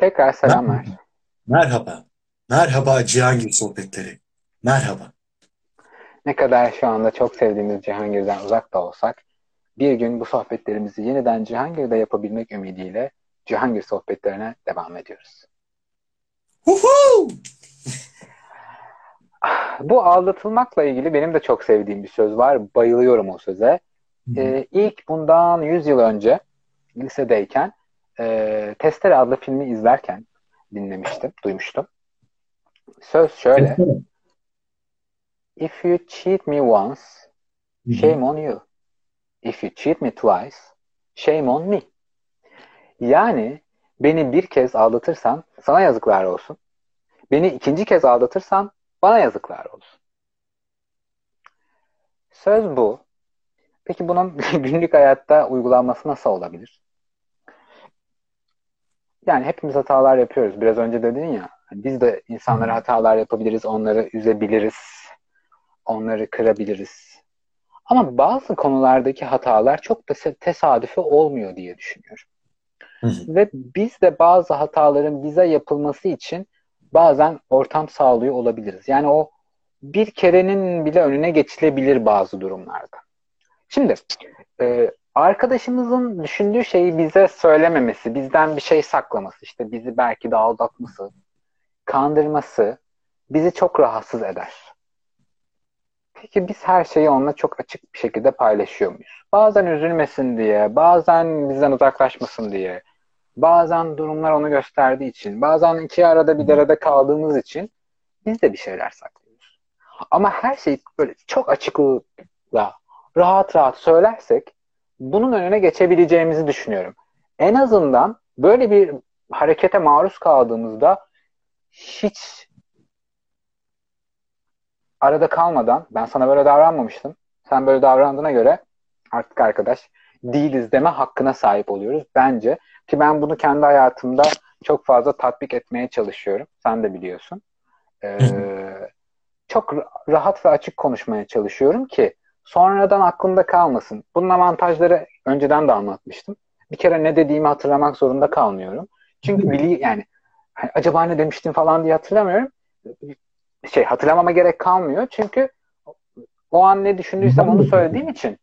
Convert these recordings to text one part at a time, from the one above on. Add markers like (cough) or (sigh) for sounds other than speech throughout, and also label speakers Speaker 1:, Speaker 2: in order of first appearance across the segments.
Speaker 1: Tekrar selamlar.
Speaker 2: Merhaba. Merhaba Cihangir sohbetleri. Merhaba.
Speaker 1: Ne kadar şu anda çok sevdiğimiz Cihangir'den uzak da olsak, bir gün bu sohbetlerimizi yeniden Cihangir'de yapabilmek ümidiyle Cihangir sohbetlerine devam ediyoruz.
Speaker 2: Huhu!
Speaker 1: Bu aldatılmakla ilgili benim de çok sevdiğim bir söz var. Bayılıyorum o söze. Ee, ilk bundan 100 yıl önce lisedeyken e, Testere adlı filmi izlerken dinlemiştim, duymuştum. Söz şöyle. If you cheat me once, shame on you. If you cheat me twice, shame on me. Yani beni bir kez aldatırsan sana yazıklar olsun. Beni ikinci kez aldatırsan bana yazıklar olsun. Söz bu. Peki bunun (laughs) günlük hayatta uygulanması nasıl olabilir? Yani hepimiz hatalar yapıyoruz. Biraz önce dedin ya, biz de insanlara hatalar yapabiliriz, onları üzebiliriz, onları kırabiliriz. Ama bazı konulardaki hatalar çok da tesadüfi olmuyor diye düşünüyorum.
Speaker 2: Hı hı.
Speaker 1: Ve biz de bazı hataların bize yapılması için bazen ortam sağlıyor olabiliriz. Yani o bir kerenin bile önüne geçilebilir bazı durumlarda. Şimdi e, arkadaşımızın düşündüğü şeyi bize söylememesi, bizden bir şey saklaması, işte bizi belki de aldatması, kandırması bizi çok rahatsız eder. Peki biz her şeyi onunla çok açık bir şekilde paylaşıyor muyuz? Bazen üzülmesin diye, bazen bizden uzaklaşmasın diye, bazen durumlar onu gösterdiği için, bazen iki arada bir derede kaldığımız için biz de bir şeyler saklıyoruz. Ama her şeyi böyle çok açıklıkla, rahat rahat söylersek bunun önüne geçebileceğimizi düşünüyorum. En azından böyle bir harekete maruz kaldığımızda hiç arada kalmadan ben sana böyle davranmamıştım. Sen böyle davrandığına göre artık arkadaş değiliz deme hakkına sahip oluyoruz bence. Ki ben bunu kendi hayatımda çok fazla tatbik etmeye çalışıyorum. Sen de biliyorsun. Ee, çok rahat ve açık konuşmaya çalışıyorum ki sonradan aklımda kalmasın. Bunun avantajları önceden de anlatmıştım. Bir kere ne dediğimi hatırlamak zorunda kalmıyorum. Çünkü bili yani hani acaba ne demiştim falan diye hatırlamıyorum. Şey hatırlamama gerek kalmıyor. Çünkü o an ne düşündüysem onu söylediğim için.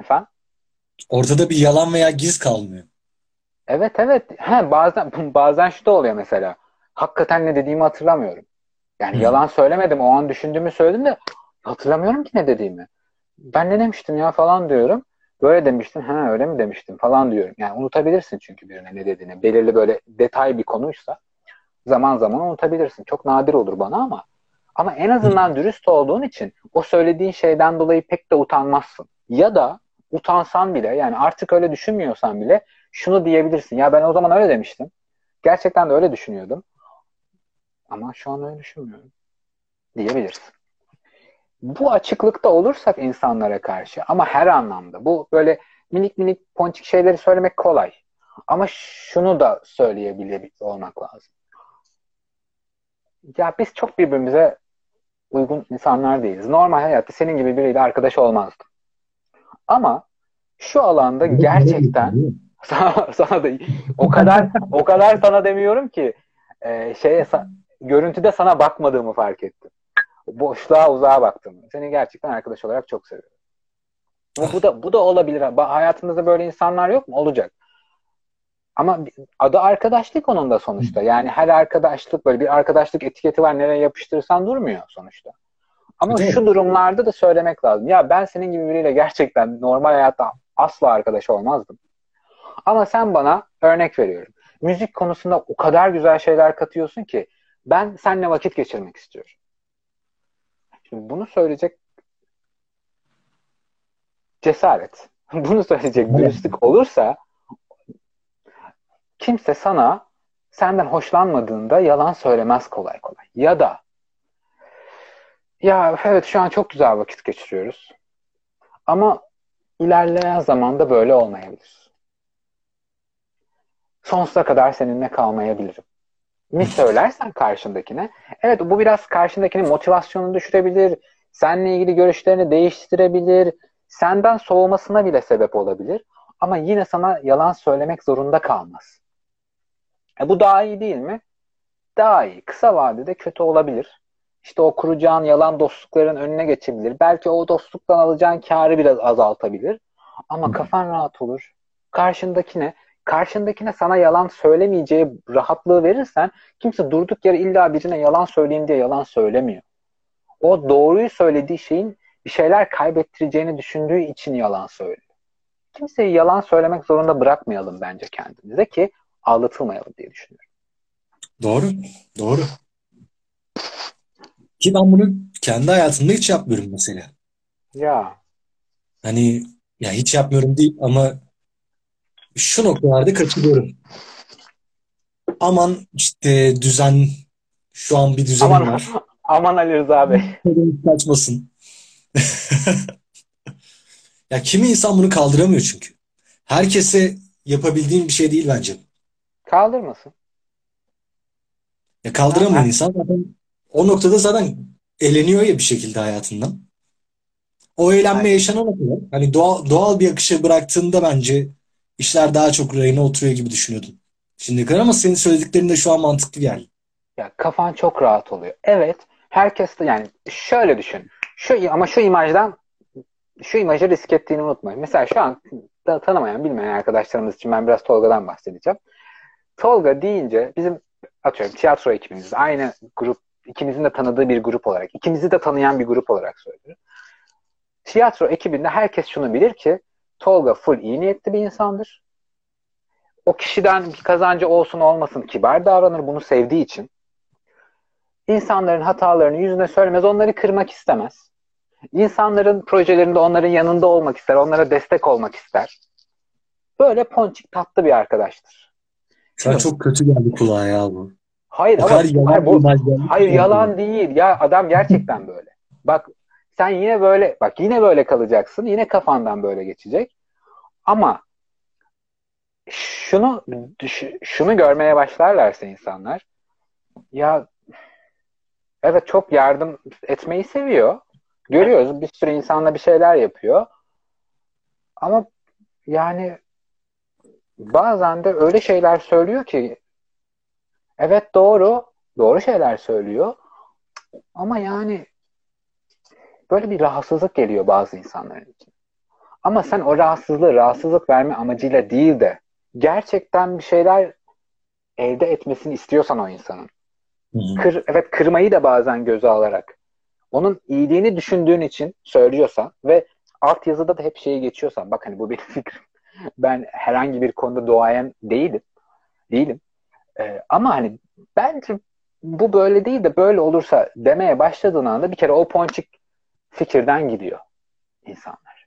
Speaker 1: Efendim?
Speaker 2: Ortada bir yalan veya giz kalmıyor.
Speaker 1: Evet evet. He, bazen (laughs) bazen şu da oluyor mesela. Hakikaten ne dediğimi hatırlamıyorum. Yani
Speaker 2: Hı.
Speaker 1: yalan söylemedim. O an düşündüğümü söyledim de hatırlamıyorum ki ne dediğimi. Ben ne demiştim ya falan diyorum. Böyle demiştin. Ha öyle mi demiştim falan diyorum. Yani unutabilirsin çünkü birine ne dediğini. Belirli böyle detay bir konuysa zaman zaman unutabilirsin. Çok nadir olur bana ama ama en azından dürüst olduğun için o söylediğin şeyden dolayı pek de utanmazsın. Ya da utansan bile yani artık öyle düşünmüyorsan bile şunu diyebilirsin. Ya ben o zaman öyle demiştim. Gerçekten de öyle düşünüyordum. Ama şu an öyle düşünmüyorum. Diyebilirsin. Bu açıklıkta olursak insanlara karşı ama her anlamda bu böyle minik minik ponçik şeyleri söylemek kolay. Ama şunu da söyleyebilir olmak lazım. Ya biz çok birbirimize uygun insanlar değiliz. Normal hayatta senin gibi biriyle arkadaş olmazdım. Ama şu alanda gerçekten (laughs) sana, sana da o kadar o kadar sana demiyorum ki e, şeye görüntüde sana bakmadığımı fark ettim. Boşluğa uzağa baktım. Seni gerçekten arkadaş olarak çok seviyorum. Ama bu da bu da olabilir. Hayatınızda böyle insanlar yok mu? Olacak. Ama adı arkadaşlık onun da sonuçta. Yani her arkadaşlık böyle bir arkadaşlık etiketi var nereye yapıştırırsan durmuyor sonuçta. Ama
Speaker 2: Değil
Speaker 1: şu
Speaker 2: mi?
Speaker 1: durumlarda da söylemek lazım. Ya ben senin gibi biriyle gerçekten normal hayatta asla arkadaş olmazdım. Ama sen bana örnek veriyorum. Müzik konusunda o kadar güzel şeyler katıyorsun ki ben seninle vakit geçirmek istiyorum. Şimdi bunu söyleyecek cesaret, (laughs) bunu söyleyecek dürüstlük olursa kimse sana senden hoşlanmadığında yalan söylemez kolay kolay. Ya da ya evet şu an çok güzel vakit geçiriyoruz. Ama ilerleyen zamanda böyle olmayabilir. Sonsuza kadar seninle kalmayabilirim. Mi söylersen karşındakine, evet bu biraz karşındakinin motivasyonunu düşürebilir, seninle ilgili görüşlerini değiştirebilir, senden soğumasına bile sebep olabilir. Ama yine sana yalan söylemek zorunda kalmaz. E bu daha iyi değil mi? Daha iyi. Kısa vadede kötü olabilir. İşte o kuracağın yalan dostlukların önüne geçebilir. Belki o dostluktan alacağın karı biraz azaltabilir. Ama kafan rahat olur. Karşındakine, karşındakine sana yalan söylemeyeceği rahatlığı verirsen kimse durduk yere illa birine yalan söyleyeyim diye yalan söylemiyor. O doğruyu söylediği şeyin bir şeyler kaybettireceğini düşündüğü için yalan söylüyor. Kimseyi yalan söylemek zorunda bırakmayalım bence kendimize ki aldatılmayalım diye düşünüyorum.
Speaker 2: Doğru, doğru. Ki ben bunu kendi hayatımda hiç yapmıyorum mesela.
Speaker 1: Ya.
Speaker 2: Hani ya hiç yapmıyorum değil ama şu noktalarda kaçırıyorum. Aman işte düzen şu an bir düzenim
Speaker 1: Aman,
Speaker 2: var.
Speaker 1: aman Ali Rıza Bey.
Speaker 2: Kaçmasın. (laughs) Ya kimi insan bunu kaldıramıyor çünkü. Herkese yapabildiğim bir şey değil bence.
Speaker 1: Kaldırmasın.
Speaker 2: Ya kaldıramayan
Speaker 1: Ha.
Speaker 2: insan zaten o noktada zaten eleniyor ya bir şekilde hayatından. O eğlenme yaşanana kadar hani doğal, doğal bir akışa bıraktığında bence işler daha çok rayına oturuyor gibi düşünüyordum. Şimdiye kadar ama senin söylediklerin de şu an mantıklı geldi.
Speaker 1: Ya kafan çok rahat oluyor. Evet, herkes de yani şöyle düşün. Şu ama şu imajdan şu imajı risk ettiğini unutmayın. Mesela şu an da tanımayan, bilmeyen arkadaşlarımız için ben biraz Tolga'dan bahsedeceğim. Tolga deyince bizim atıyorum tiyatro ekibimiz aynı grup ikimizin de tanıdığı bir grup olarak, ikimizi de tanıyan bir grup olarak söylüyorum. Tiyatro ekibinde herkes şunu bilir ki Tolga full iyi niyetli bir insandır. O kişiden bir kazancı olsun olmasın kibar davranır bunu sevdiği için. İnsanların hatalarını yüzüne söylemez, onları kırmak istemez. İnsanların projelerinde onların yanında olmak ister, onlara destek olmak ister. Böyle ponçik tatlı bir arkadaştır.
Speaker 2: Şu an çok kötü geldi kulağa ya bu.
Speaker 1: Hayır ama
Speaker 2: yalan
Speaker 1: hayır, bu, hayır yalan değil ya adam gerçekten böyle. Bak sen yine böyle bak yine böyle kalacaksın. Yine kafandan böyle geçecek. Ama şunu şunu görmeye başlarlarsa insanlar ya evet çok yardım etmeyi seviyor. Görüyoruz bir sürü insanla bir şeyler yapıyor. Ama yani bazen de öyle şeyler söylüyor ki evet doğru doğru şeyler söylüyor ama yani böyle bir rahatsızlık geliyor bazı insanların için. Ama sen o rahatsızlığı rahatsızlık verme amacıyla değil de gerçekten bir şeyler elde etmesini istiyorsan o insanın. Kır, evet kırmayı da bazen göze alarak onun iyiliğini düşündüğün için söylüyorsan ve altyazıda da hep şeyi geçiyorsan bak hani bu benim (laughs) fikrim. Ben herhangi bir konuda doğayan değilim. Değilim. Ee, ama hani bence bu böyle değil de böyle olursa demeye başladığın anda bir kere o ponçik fikirden gidiyor insanlar.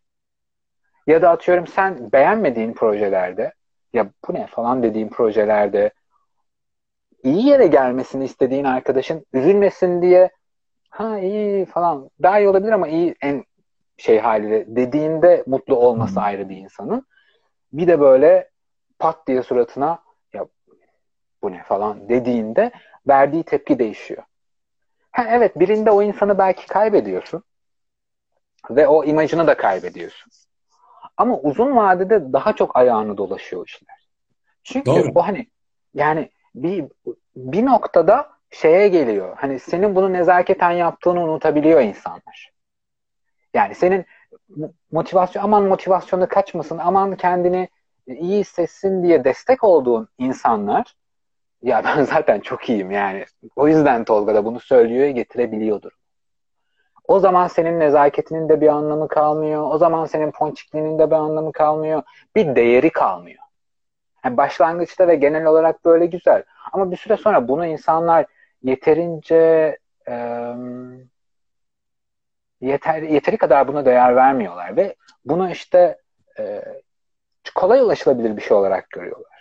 Speaker 1: Ya da atıyorum sen beğenmediğin projelerde ya bu ne falan dediğin projelerde iyi yere gelmesini istediğin arkadaşın üzülmesin diye ha iyi falan daha iyi olabilir ama iyi en şey haliyle dediğinde mutlu olması ayrı bir insanın. Bir de böyle pat diye suratına ya bu ne falan dediğinde verdiği tepki değişiyor. Ha, evet birinde o insanı belki kaybediyorsun ve o imajını da kaybediyorsun. Ama uzun vadede daha çok ayağını dolaşıyor işler. Çünkü
Speaker 2: Doğru.
Speaker 1: o hani yani bir bir noktada şeye geliyor. Hani senin bunu nezaketen yaptığını unutabiliyor insanlar. Yani senin motivasyon aman motivasyonu kaçmasın, aman kendini iyi hissetsin diye destek olduğun insanlar ya ben (laughs) zaten çok iyiyim yani. O yüzden Tolga da bunu söylüyor getirebiliyordur. O zaman senin nezaketinin de bir anlamı kalmıyor. O zaman senin ponçikliğinin de bir anlamı kalmıyor. Bir değeri kalmıyor. Yani başlangıçta ve genel olarak böyle güzel. Ama bir süre sonra bunu insanlar yeterince e, yeter, yeteri kadar buna değer vermiyorlar ve bunu işte e, kolay ulaşılabilir bir şey olarak görüyorlar.